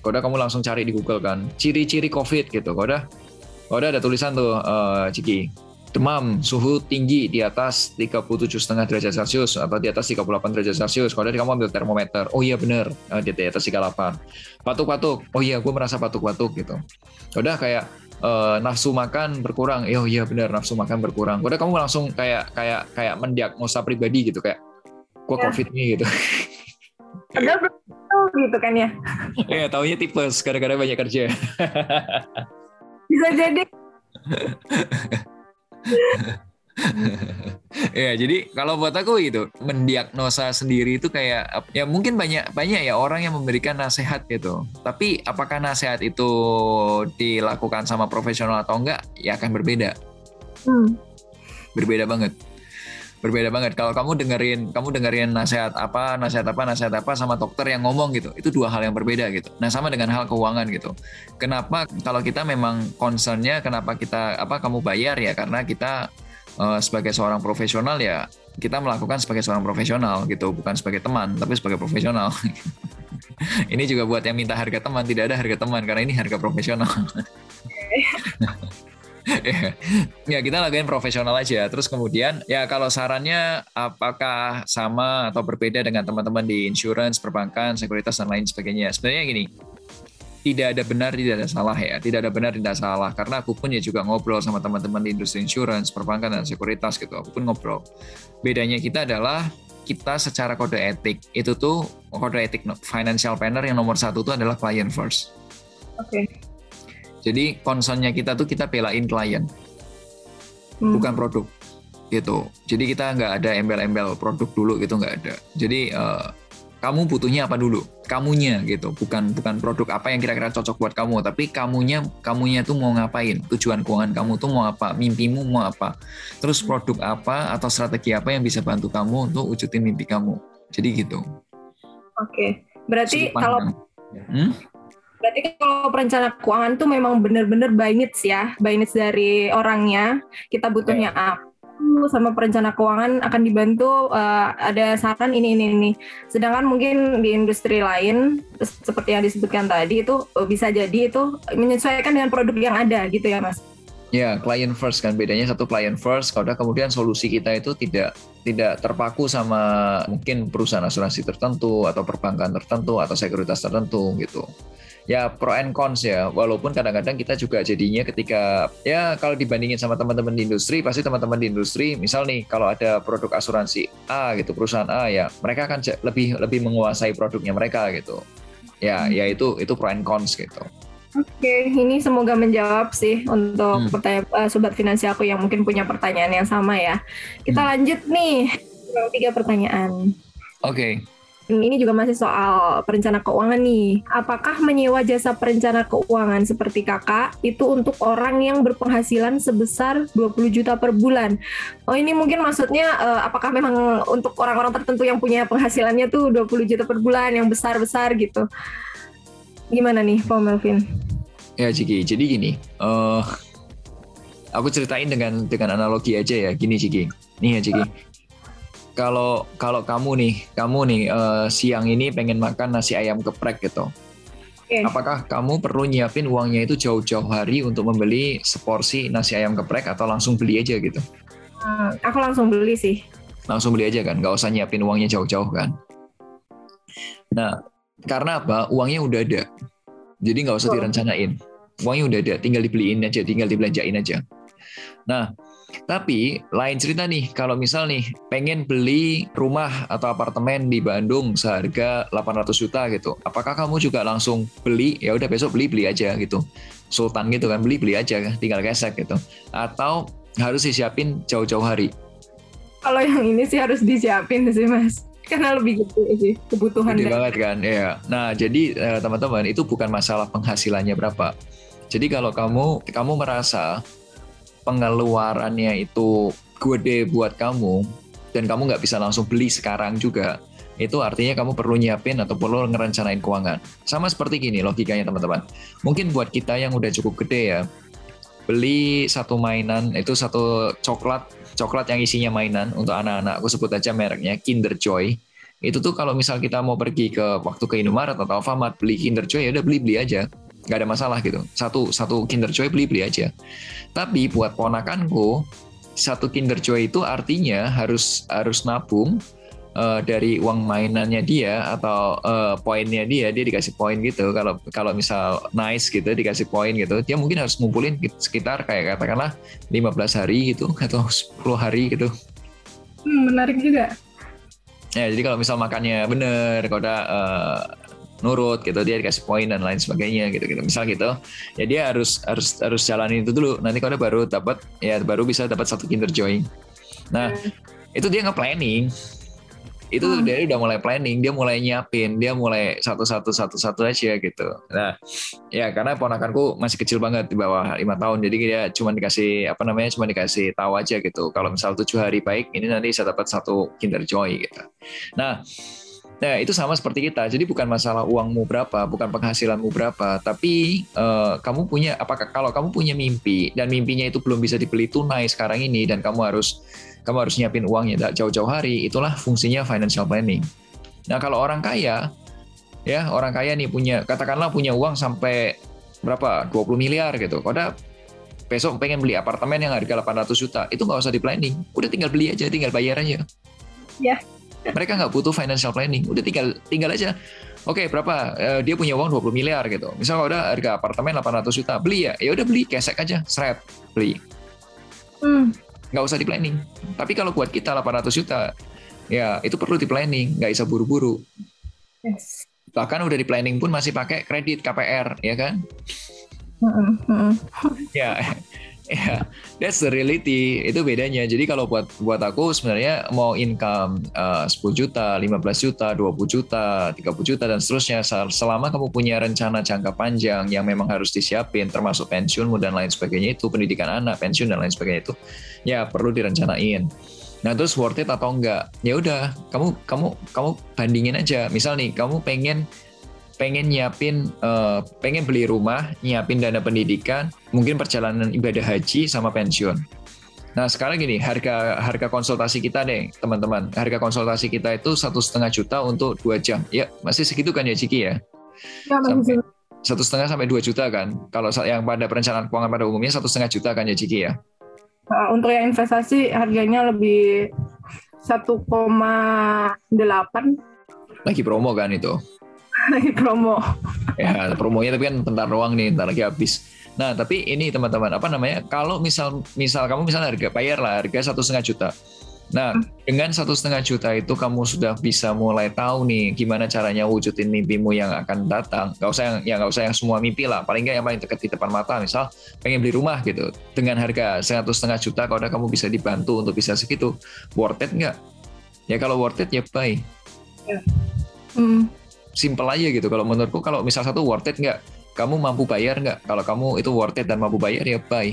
Speaker 2: Kalau kamu langsung cari di Google kan. Ciri-ciri covid gitu kalau udah? Kalau ada tulisan tuh uh, Ciki demam, suhu tinggi di atas 37,5 derajat Celcius atau di atas 38 derajat Celcius. Kalau kamu ambil termometer, oh iya bener, uh, di atas 38. Batuk-batuk, oh iya gue merasa batuk-batuk gitu. Udah kayak uh, nafsu makan berkurang. Oh iya benar nafsu makan berkurang. Udah kamu langsung kayak kayak kayak mendiagnosa pribadi gitu kayak gua ya. covid nih gitu.
Speaker 3: Padahal belum gitu kan ya.
Speaker 2: Iya, taunya tipes gara-gara banyak kerja.
Speaker 3: Bisa jadi.
Speaker 2: ya jadi kalau buat aku itu mendiagnosa sendiri itu kayak ya mungkin banyak banyak ya orang yang memberikan nasihat gitu. Tapi apakah nasihat itu dilakukan sama profesional atau enggak ya akan berbeda. Hmm. berbeda banget berbeda banget. Kalau kamu dengerin kamu dengerin nasihat apa nasihat apa nasihat apa sama dokter yang ngomong gitu itu dua hal yang berbeda gitu. Nah sama dengan hal keuangan gitu. Kenapa kalau kita memang concernnya kenapa kita apa kamu bayar ya? Karena kita uh, sebagai seorang profesional ya kita melakukan sebagai seorang profesional gitu. Bukan sebagai teman tapi sebagai profesional. Ini juga buat yang minta harga teman tidak ada harga teman karena ini harga profesional ya kita lakuin profesional aja terus kemudian ya kalau sarannya apakah sama atau berbeda dengan teman-teman di insurance perbankan sekuritas dan lain sebagainya sebenarnya gini tidak ada benar, tidak ada salah ya. Tidak ada benar, tidak salah. Karena aku pun ya juga ngobrol sama teman-teman di industri insurance, perbankan, dan sekuritas gitu. Aku pun ngobrol. Bedanya kita adalah kita secara kode etik itu tuh kode etik financial planner yang nomor satu itu adalah client first.
Speaker 3: Oke. Okay.
Speaker 2: Jadi concernnya kita tuh kita belain klien, hmm. bukan produk gitu. Jadi kita nggak ada embel-embel produk dulu gitu nggak ada. Jadi uh, kamu butuhnya apa dulu? Kamunya gitu. Bukan bukan produk apa yang kira-kira cocok buat kamu tapi kamunya kamunya tuh mau ngapain? Tujuan keuangan kamu tuh mau apa? Mimpimu mau apa? Terus produk apa atau strategi apa yang bisa bantu kamu untuk wujudin mimpi kamu? Jadi gitu.
Speaker 3: Oke. Berarti kalau hmm? Berarti kalau perencana keuangan tuh memang benar-benar by needs ya, by needs dari orangnya. Kita butuhnya apa sama perencana keuangan akan dibantu uh, ada saran ini ini ini. Sedangkan mungkin di industri lain seperti yang disebutkan tadi itu uh, bisa jadi itu menyesuaikan dengan produk yang ada gitu ya Mas.
Speaker 2: Ya, client first kan bedanya satu client first, kalau kemudian solusi kita itu tidak tidak terpaku sama mungkin perusahaan asuransi tertentu atau perbankan tertentu atau sekuritas tertentu gitu ya pro and cons ya. Walaupun kadang-kadang kita juga jadinya ketika ya kalau dibandingin sama teman-teman di industri, pasti teman-teman di industri, misal nih kalau ada produk asuransi A gitu perusahaan A ya, mereka akan lebih lebih menguasai produknya mereka gitu. Ya, hmm. ya itu itu pro and cons gitu.
Speaker 3: Oke, okay, ini semoga menjawab sih untuk hmm. pertanyaan uh, sobat finansialku yang mungkin punya pertanyaan yang sama ya. Kita hmm. lanjut nih, tiga pertanyaan.
Speaker 2: Oke. Okay
Speaker 3: ini juga masih soal perencana keuangan nih. Apakah menyewa jasa perencana keuangan seperti kakak itu untuk orang yang berpenghasilan sebesar 20 juta per bulan? Oh ini mungkin maksudnya uh, apakah memang untuk orang-orang tertentu yang punya penghasilannya tuh 20 juta per bulan yang besar-besar gitu? Gimana nih Pak Melvin?
Speaker 2: Ya Ciki, jadi gini, uh, aku ceritain dengan dengan analogi aja ya, gini Ciki. Nih ya Ciki, kalau kalau kamu nih, kamu nih uh, siang ini pengen makan nasi ayam geprek gitu. Okay. Apakah kamu perlu nyiapin uangnya itu jauh-jauh hari untuk membeli seporsi nasi ayam geprek atau langsung beli aja gitu?
Speaker 3: Hmm, aku langsung beli sih.
Speaker 2: Langsung beli aja kan, nggak usah nyiapin uangnya jauh-jauh kan? Nah, karena apa? Uangnya udah ada, jadi nggak usah direncanain. Uangnya udah ada, tinggal dibeliin aja, tinggal dibelanjain aja. Nah, tapi lain cerita nih, kalau misal nih pengen beli rumah atau apartemen di Bandung seharga 800 juta gitu. Apakah kamu juga langsung beli? Ya udah besok beli beli aja gitu. Sultan gitu kan beli beli aja, tinggal gesek gitu. Atau harus disiapin jauh-jauh hari.
Speaker 3: Kalau yang ini sih harus disiapin sih mas karena lebih gede sih kebutuhan
Speaker 2: gede banget kan ya nah jadi eh, teman-teman itu bukan masalah penghasilannya berapa jadi kalau kamu kamu merasa pengeluarannya itu gede buat kamu dan kamu nggak bisa langsung beli sekarang juga, itu artinya kamu perlu nyiapin atau perlu ngerencanain keuangan. Sama seperti gini logikanya teman-teman. Mungkin buat kita yang udah cukup gede ya, beli satu mainan itu satu coklat coklat yang isinya mainan untuk anak-anak aku sebut aja mereknya Kinder Joy itu tuh kalau misal kita mau pergi ke waktu ke Indomaret atau Alfamart beli Kinder Joy ya udah beli beli aja nggak ada masalah gitu. Satu satu Kinder Joy beli beli aja. Tapi buat ponakanku satu Kinder Joy itu artinya harus harus nabung uh, dari uang mainannya dia atau uh, poinnya dia dia dikasih poin gitu. Kalau kalau misal nice gitu dikasih poin gitu dia mungkin harus ngumpulin sekitar kayak katakanlah 15 hari gitu atau 10 hari gitu.
Speaker 3: Hmm, menarik juga.
Speaker 2: Ya jadi kalau misal makannya bener kalau udah uh, nurut gitu dia dikasih poin dan lain sebagainya gitu gitu. Misal gitu ya dia harus harus harus jalanin itu dulu. Nanti kalau baru dapat ya baru bisa dapat satu Kinder Joy nah hmm. itu dia nge-planning. Itu hmm. dia udah mulai planning dia mulai nyiapin dia mulai satu satu satu satu aja gitu. Nah ya karena ponakanku masih kecil banget di bawah lima tahun jadi dia cuma dikasih apa namanya cuma dikasih tahu aja gitu. Kalau misal tujuh hari baik ini nanti bisa dapat satu Kinder Joy gitu. Nah Nah, itu sama seperti kita. Jadi bukan masalah uangmu berapa, bukan penghasilanmu berapa, tapi uh, kamu punya apakah kalau kamu punya mimpi dan mimpinya itu belum bisa dibeli tunai sekarang ini dan kamu harus kamu harus nyiapin uangnya jauh-jauh hari, itulah fungsinya financial planning. Nah, kalau orang kaya ya, orang kaya nih punya katakanlah punya uang sampai berapa? 20 miliar gitu. Kalau besok pengen beli apartemen yang harga 800 juta, itu nggak usah di planning. Udah tinggal beli aja, tinggal bayar aja.
Speaker 3: Ya
Speaker 2: mereka nggak butuh financial planning. Udah tinggal tinggal aja. Oke okay, berapa? Uh, dia punya uang 20 miliar gitu. Misal udah harga apartemen 800 juta beli ya. Ya udah beli kesek aja seret beli. Hmm. nggak usah di planning tapi kalau buat kita 800 juta ya itu perlu di planning nggak bisa buru-buru. Yes. bahkan udah di planning pun masih pakai kredit KPR ya kan? Mm Ya, yeah, that's the reality. Itu bedanya. Jadi kalau buat buat aku sebenarnya mau income uh, 10 juta, 15 juta, 20 juta, 30 juta dan seterusnya selama kamu punya rencana jangka panjang yang memang harus disiapin termasuk pensiunmu dan lain sebagainya itu, pendidikan anak, pensiun dan lain sebagainya itu ya perlu direncanain. Nah, terus worth it atau enggak? Ya udah, kamu kamu kamu bandingin aja. Misal nih, kamu pengen pengen nyiapin, uh, pengen beli rumah, nyiapin dana pendidikan, mungkin perjalanan ibadah haji sama pensiun. Nah sekarang gini harga harga konsultasi kita deh teman-teman harga konsultasi kita itu satu setengah juta untuk dua jam ya masih segitu kan ya Ciki ya?
Speaker 3: Ya masih
Speaker 2: satu setengah sampai dua juta kan. Kalau yang pada perencanaan keuangan pada umumnya satu setengah juta kan ya Ciki ya.
Speaker 3: Nah, untuk yang investasi harganya lebih 1,8
Speaker 2: lagi promo kan itu
Speaker 3: lagi promo
Speaker 2: ya promonya tapi kan bentar doang nih ntar lagi habis nah tapi ini teman-teman apa namanya kalau misal misal kamu misalnya harga bayar lah harga satu setengah juta Nah, dengan satu setengah juta itu kamu sudah bisa mulai tahu nih gimana caranya wujudin mimpimu yang akan datang. Gak usah yang, ya gak usah yang semua mimpi lah. Paling nggak yang paling dekat di depan mata. Misal pengen beli rumah gitu, dengan harga satu setengah juta, kalau udah kamu bisa dibantu untuk bisa segitu, worth it nggak? Ya kalau worth it ya buy. Ya. Hmm. Simple aja gitu. Kalau menurutku kalau misal satu worth it nggak, kamu mampu bayar nggak? Kalau kamu itu worth it dan mampu bayar ya buy.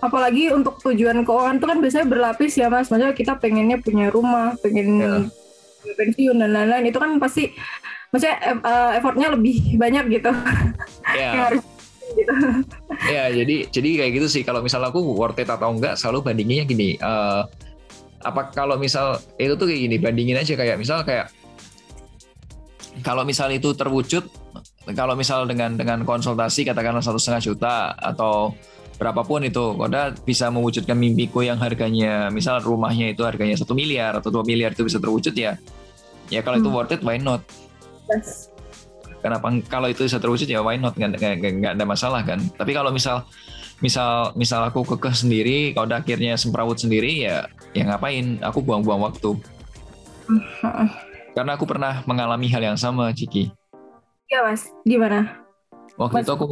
Speaker 3: Apalagi untuk tujuan keuangan itu kan biasanya berlapis ya mas. Maksudnya kita pengennya punya rumah, pengen ya. pensiun dan lain-lain. Itu kan pasti, maksudnya uh, effortnya lebih banyak gitu.
Speaker 2: Ya. gitu. ya jadi jadi kayak gitu sih. Kalau misalnya aku worth it atau enggak, selalu bandinginnya gini. Uh, apa kalau misal itu tuh kayak gini, bandingin aja kayak misal kayak kalau misal itu terwujud, kalau misal dengan dengan konsultasi katakanlah satu setengah juta atau berapapun itu Koda bisa mewujudkan mimpiku yang harganya misal rumahnya itu harganya satu miliar atau dua miliar itu bisa terwujud ya ya kalau hmm. itu worth it why not yes. kenapa kalau itu bisa terwujud ya why not nggak, nggak, nggak ada masalah kan tapi kalau misal misal misal aku kekeh sendiri kalau akhirnya semperawut sendiri ya ya ngapain aku buang-buang waktu karena aku pernah mengalami hal yang sama Ciki
Speaker 3: ya mas gimana
Speaker 2: Waktu Mas... itu aku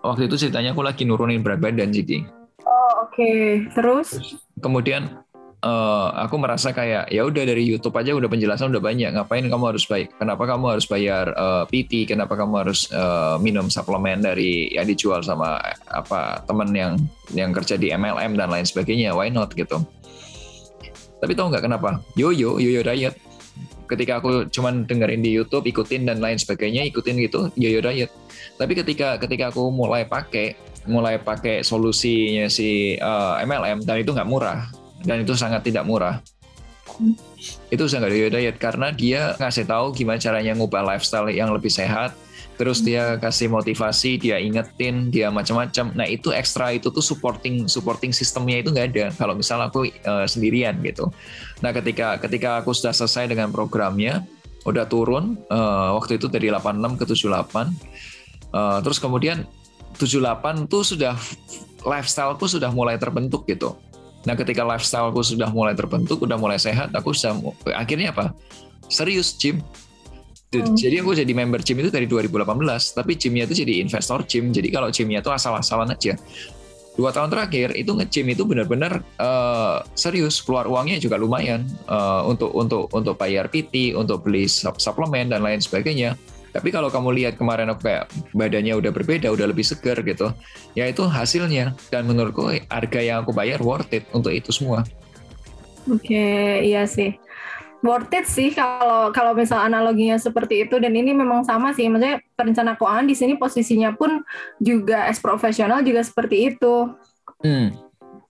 Speaker 2: waktu itu ceritanya aku lagi nurunin berat badan Jiki.
Speaker 3: Oh oke. Okay. Terus?
Speaker 2: Kemudian uh, aku merasa kayak ya udah dari YouTube aja udah penjelasan udah banyak. Ngapain kamu harus baik? Kenapa kamu harus bayar uh, eh, PT? Kenapa kamu harus uh, minum suplemen dari yang dijual sama apa teman yang yang kerja di MLM dan lain sebagainya? Why not gitu? Tapi tahu nggak kenapa? Yoyo, yoyo diet ketika aku cuman dengerin di YouTube, ikutin dan lain sebagainya, ikutin gitu, yoyo diet. Tapi ketika ketika aku mulai pakai, mulai pakai solusinya si uh, MLM dan itu nggak murah dan itu sangat tidak murah. Itu sangat yoyo diet karena dia ngasih tahu gimana caranya ngubah lifestyle yang lebih sehat, terus dia kasih motivasi dia ingetin dia macam-macam. Nah itu ekstra itu tuh supporting supporting sistemnya itu nggak ada. Kalau misal aku uh, sendirian gitu. Nah ketika ketika aku sudah selesai dengan programnya udah turun uh, waktu itu dari 86 ke 78 uh, eh, terus kemudian 78 tuh sudah lifestyleku sudah mulai terbentuk gitu nah ketika lifestyleku sudah mulai terbentuk udah mulai sehat aku sudah akhirnya apa serius gym Hmm. Jadi aku jadi member gym itu dari 2018, tapi gymnya itu jadi investor gym. Jadi kalau gymnya itu asal-asalan aja. Dua tahun terakhir itu nge-gym itu benar-benar uh, serius, keluar uangnya juga lumayan uh, untuk untuk untuk bayar PT, untuk beli suplemen dan lain sebagainya. Tapi kalau kamu lihat kemarin kayak badannya udah berbeda, udah lebih segar gitu, ya itu hasilnya. Dan menurutku harga yang aku bayar worth it untuk itu semua.
Speaker 3: Oke, okay, iya sih worth it sih kalau kalau misal analoginya seperti itu dan ini memang sama sih maksudnya perencana keuangan di sini posisinya pun juga as profesional juga seperti itu.
Speaker 2: Hmm.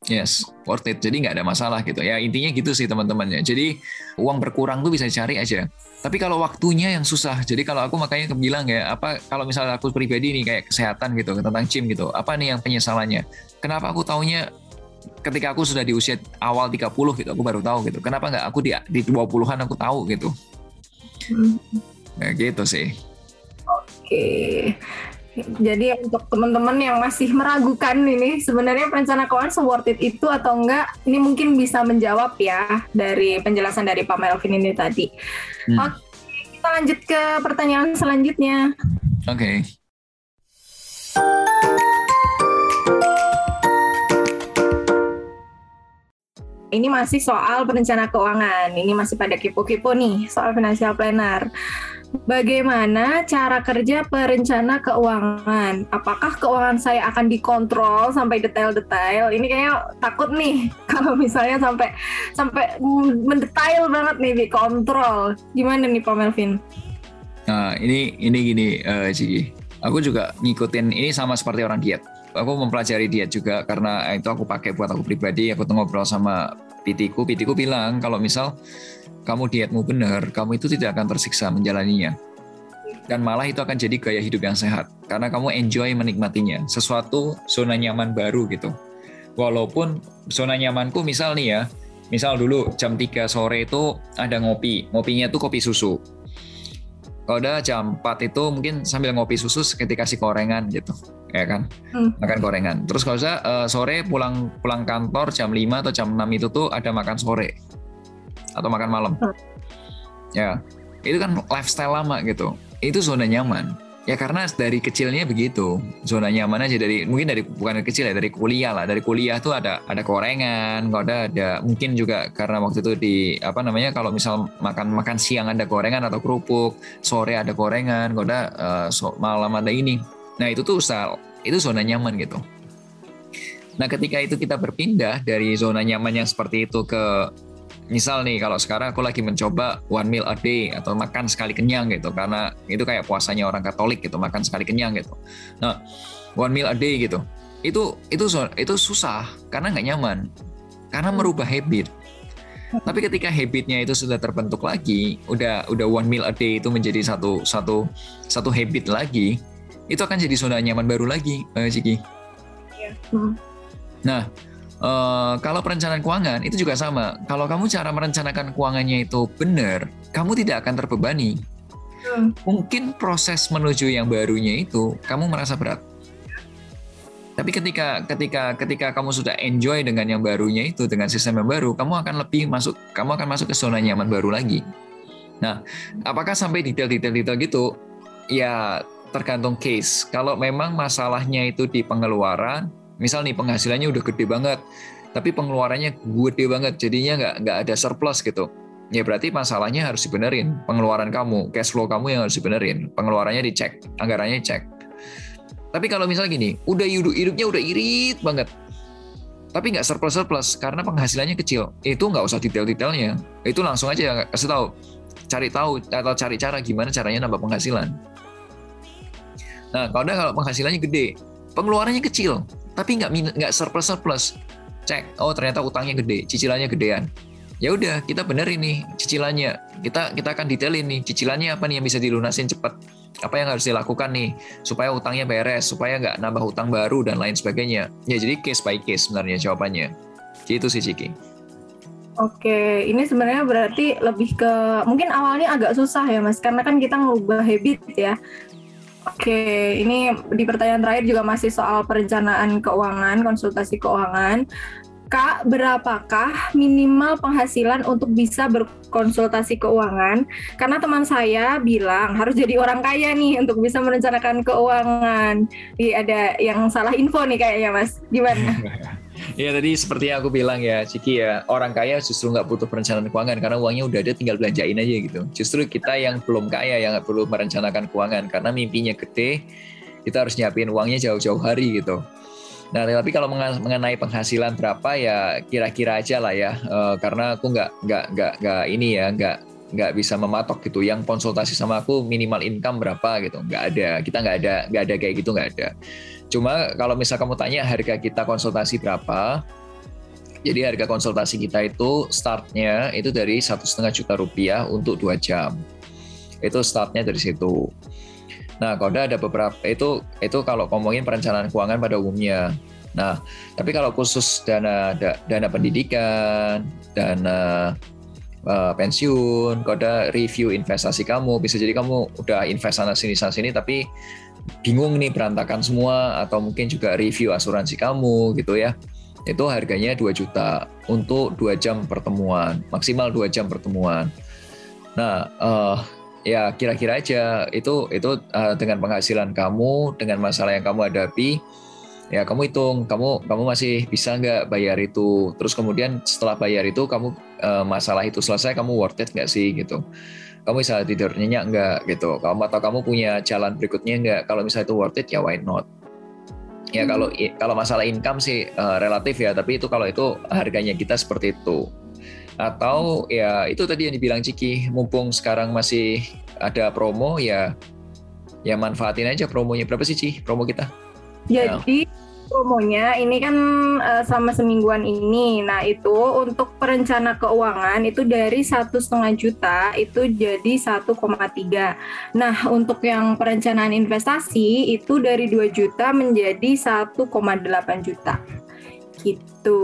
Speaker 2: Yes, worth it. Jadi nggak ada masalah gitu ya. Intinya gitu sih teman-temannya. Jadi uang berkurang tuh bisa cari aja. Tapi kalau waktunya yang susah. Jadi kalau aku makanya bilang ya, apa kalau misalnya aku pribadi nih kayak kesehatan gitu, tentang gym gitu. Apa nih yang penyesalannya? Kenapa aku taunya ketika aku sudah di usia awal 30 gitu aku baru tahu gitu kenapa nggak aku di di 20-an aku tahu gitu hmm. nah, gitu sih
Speaker 3: oke jadi untuk teman-teman yang masih meragukan ini sebenarnya perencana keuangan worth it itu atau enggak ini mungkin bisa menjawab ya dari penjelasan dari Pak Melvin ini tadi. Hmm. Oke, kita lanjut ke pertanyaan selanjutnya.
Speaker 2: Oke. Okay.
Speaker 3: ini masih soal perencana keuangan. Ini masih pada kipu-kipu nih soal financial planner. Bagaimana cara kerja perencana keuangan? Apakah keuangan saya akan dikontrol sampai detail-detail? Ini kayaknya takut nih kalau misalnya sampai sampai mendetail banget nih dikontrol. Gimana nih Pak Melvin?
Speaker 2: Nah, ini ini gini, uh. Aku juga ngikutin ini sama seperti orang diet. Aku mempelajari diet juga karena itu aku pakai buat aku pribadi. Aku ngobrol sama pitiku, pitiku bilang kalau misal kamu dietmu benar, kamu itu tidak akan tersiksa menjalaninya. Dan malah itu akan jadi gaya hidup yang sehat. Karena kamu enjoy menikmatinya. Sesuatu zona nyaman baru gitu. Walaupun zona nyamanku misal nih ya, misal dulu jam 3 sore itu ada ngopi. Ngopinya tuh kopi susu kalau udah jam 4 itu mungkin sambil ngopi susu ketika kasih gorengan gitu ya kan hmm. makan gorengan terus kalau saya uh, sore pulang pulang kantor jam 5 atau jam 6 itu tuh ada makan sore atau makan malam. Hmm. ya itu kan lifestyle lama gitu. Itu zona nyaman. Ya karena dari kecilnya begitu. Zona nyaman aja dari mungkin dari bukan dari kecil ya dari kuliah lah. Dari kuliah tuh ada ada gorengan kalau ada ada mungkin juga karena waktu itu di apa namanya kalau misal makan makan siang ada gorengan atau kerupuk sore ada gorengan kalau ada uh, so, malam ada ini. Nah itu tuh style itu zona nyaman gitu. Nah ketika itu kita berpindah dari zona nyaman yang seperti itu ke misal nih kalau sekarang aku lagi mencoba one meal a day atau makan sekali kenyang gitu karena itu kayak puasanya orang Katolik gitu makan sekali kenyang gitu. Nah one meal a day gitu itu itu itu susah karena nggak nyaman karena merubah habit. Tapi ketika habitnya itu sudah terbentuk lagi, udah udah one meal a day itu menjadi satu satu satu habit lagi, itu akan jadi zona nyaman baru lagi, Ciki. Iya. Hmm. Nah, Uh, kalau perencanaan keuangan itu juga sama. Kalau kamu cara merencanakan keuangannya itu benar, kamu tidak akan terbebani. Hmm. Mungkin proses menuju yang barunya itu kamu merasa berat. Tapi ketika ketika ketika kamu sudah enjoy dengan yang barunya itu dengan sistem yang baru, kamu akan lebih masuk kamu akan masuk ke zona nyaman baru lagi. Nah, apakah sampai detail-detail-detail gitu? Ya tergantung case. Kalau memang masalahnya itu di pengeluaran, misal nih penghasilannya udah gede banget tapi pengeluarannya gede banget jadinya nggak nggak ada surplus gitu. Ya berarti masalahnya harus dibenerin pengeluaran kamu cash flow kamu yang harus dibenerin pengeluarannya dicek anggarannya cek. Tapi kalau misalnya gini udah hidup hidupnya udah irit banget tapi nggak surplus surplus karena penghasilannya kecil itu nggak usah detail-detailnya itu langsung aja kasih tahu cari tahu atau cari cara gimana caranya nambah penghasilan. Nah kalau kalau penghasilannya gede pengeluarannya kecil tapi nggak nggak surplus surplus cek oh ternyata utangnya gede cicilannya gedean. Ya udah kita bener ini cicilannya. Kita kita akan detailin nih cicilannya apa nih yang bisa dilunasin cepat apa yang harus dilakukan nih supaya utangnya beres supaya nggak nambah utang baru dan lain sebagainya. Ya jadi case by case sebenarnya jawabannya. Gitu sih Ciki.
Speaker 3: Oke, ini sebenarnya berarti lebih ke mungkin awalnya agak susah ya Mas, karena kan kita ngubah habit ya. Oke, ini di pertanyaan terakhir juga masih soal perencanaan keuangan, konsultasi keuangan. Kak, berapakah minimal penghasilan untuk bisa berkonsultasi keuangan? Karena teman saya bilang harus jadi orang kaya nih untuk bisa merencanakan keuangan. Iya, ada yang salah info nih kayaknya, Mas. Gimana?
Speaker 2: Ya tadi seperti yang aku bilang ya Ciki ya orang kaya justru nggak butuh perencanaan keuangan karena uangnya udah ada tinggal belanjain aja gitu. Justru kita yang belum kaya yang nggak perlu merencanakan keuangan karena mimpinya gede kita harus nyiapin uangnya jauh-jauh hari gitu. Nah tapi kalau mengenai penghasilan berapa ya kira-kira aja lah ya e, karena aku nggak nggak nggak nggak ini ya nggak nggak bisa mematok gitu yang konsultasi sama aku minimal income berapa gitu nggak ada kita nggak ada nggak ada kayak gitu nggak ada Cuma kalau misal kamu tanya harga kita konsultasi berapa, jadi harga konsultasi kita itu startnya itu dari satu setengah juta rupiah untuk dua jam. Itu startnya dari situ. Nah, kalau ada beberapa itu itu kalau ngomongin perencanaan keuangan pada umumnya. Nah, tapi kalau khusus dana dana pendidikan, dana uh, pensiun, kalau ada review investasi kamu, bisa jadi kamu udah invest sana sini sana sini tapi bingung nih berantakan semua atau mungkin juga review asuransi kamu gitu ya. Itu harganya 2 juta untuk dua jam pertemuan maksimal dua jam pertemuan. Nah uh, ya kira-kira aja itu itu uh, dengan penghasilan kamu dengan masalah yang kamu hadapi ya kamu hitung kamu kamu masih bisa nggak bayar itu? Terus kemudian setelah bayar itu kamu uh, masalah itu selesai kamu worth it nggak sih gitu? Kamu bisa tidur nyenyak nggak gitu? Kamu atau kamu punya jalan berikutnya nggak? Kalau misalnya itu worth it ya why not? Ya hmm. kalau kalau masalah income sih uh, relatif ya tapi itu kalau itu harganya kita seperti itu. Atau ya itu tadi yang dibilang Ciki mumpung sekarang masih ada promo ya ya manfaatin aja promonya. Berapa sih Ci promo kita
Speaker 3: Jadi promonya ini kan uh, sama semingguan ini. Nah itu untuk perencana keuangan itu dari satu setengah juta itu jadi 1,3. Nah untuk yang perencanaan investasi itu dari 2 juta menjadi 1,8 juta. Gitu.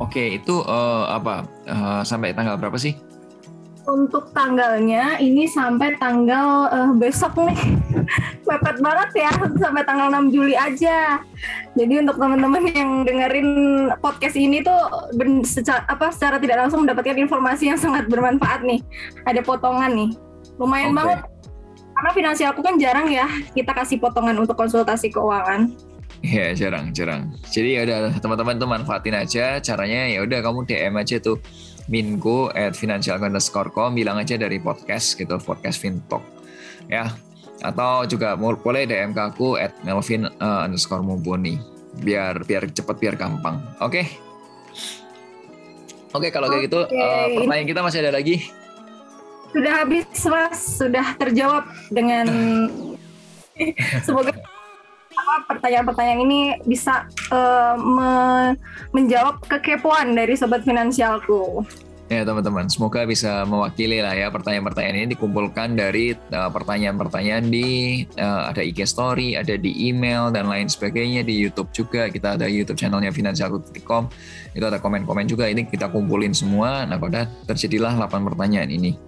Speaker 2: Oke itu uh, apa uh, sampai tanggal berapa sih?
Speaker 3: Untuk tanggalnya ini sampai tanggal uh, besok nih. Mepet banget ya sampai tanggal 6 Juli aja. Jadi untuk teman-teman yang dengerin podcast ini tuh secara, apa secara tidak langsung mendapatkan informasi yang sangat bermanfaat nih. Ada potongan nih. Lumayan okay. banget. Karena finansialku kan jarang ya kita kasih potongan untuk konsultasi keuangan.
Speaker 2: Ya jarang jarang. Jadi ya udah teman-teman tuh manfaatin aja. Caranya ya udah kamu DM aja tuh Mingo at financial underscore com bilang aja dari podcast gitu podcast Fintalk ya atau juga boleh DM ke aku at melvin uh, underscore mumpuni biar biar cepet biar gampang. Oke? Okay? oke okay, kalau kayak gitu uh, pertanyaan kita masih ada lagi?
Speaker 3: Sudah habis mas. Sudah terjawab dengan semoga pertanyaan-pertanyaan ini bisa uh, me menjawab kekepoan dari sobat finansialku.
Speaker 2: Ya teman-teman, semoga bisa mewakili lah ya pertanyaan-pertanyaan ini dikumpulkan dari pertanyaan pertanyaan-pertanyaan di uh, ada IG Story, ada di email dan lain sebagainya di YouTube juga kita ada YouTube channelnya finansialku.com itu ada komen-komen juga ini kita kumpulin semua. Nah pada terjadilah 8 pertanyaan ini.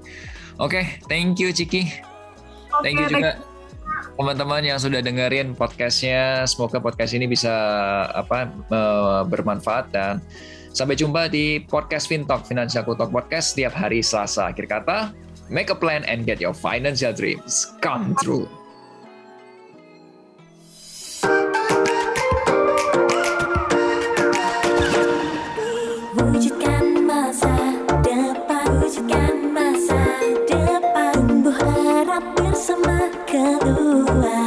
Speaker 2: Oke, okay, thank you Ciki. Thank you juga teman-teman yang sudah dengerin podcastnya. Semoga podcast ini bisa apa bermanfaat dan Sampai jumpa di podcast FinTalk, Financial Talk Podcast setiap hari Selasa. Akhir kata, make a plan and get your financial dreams come true. Kedua.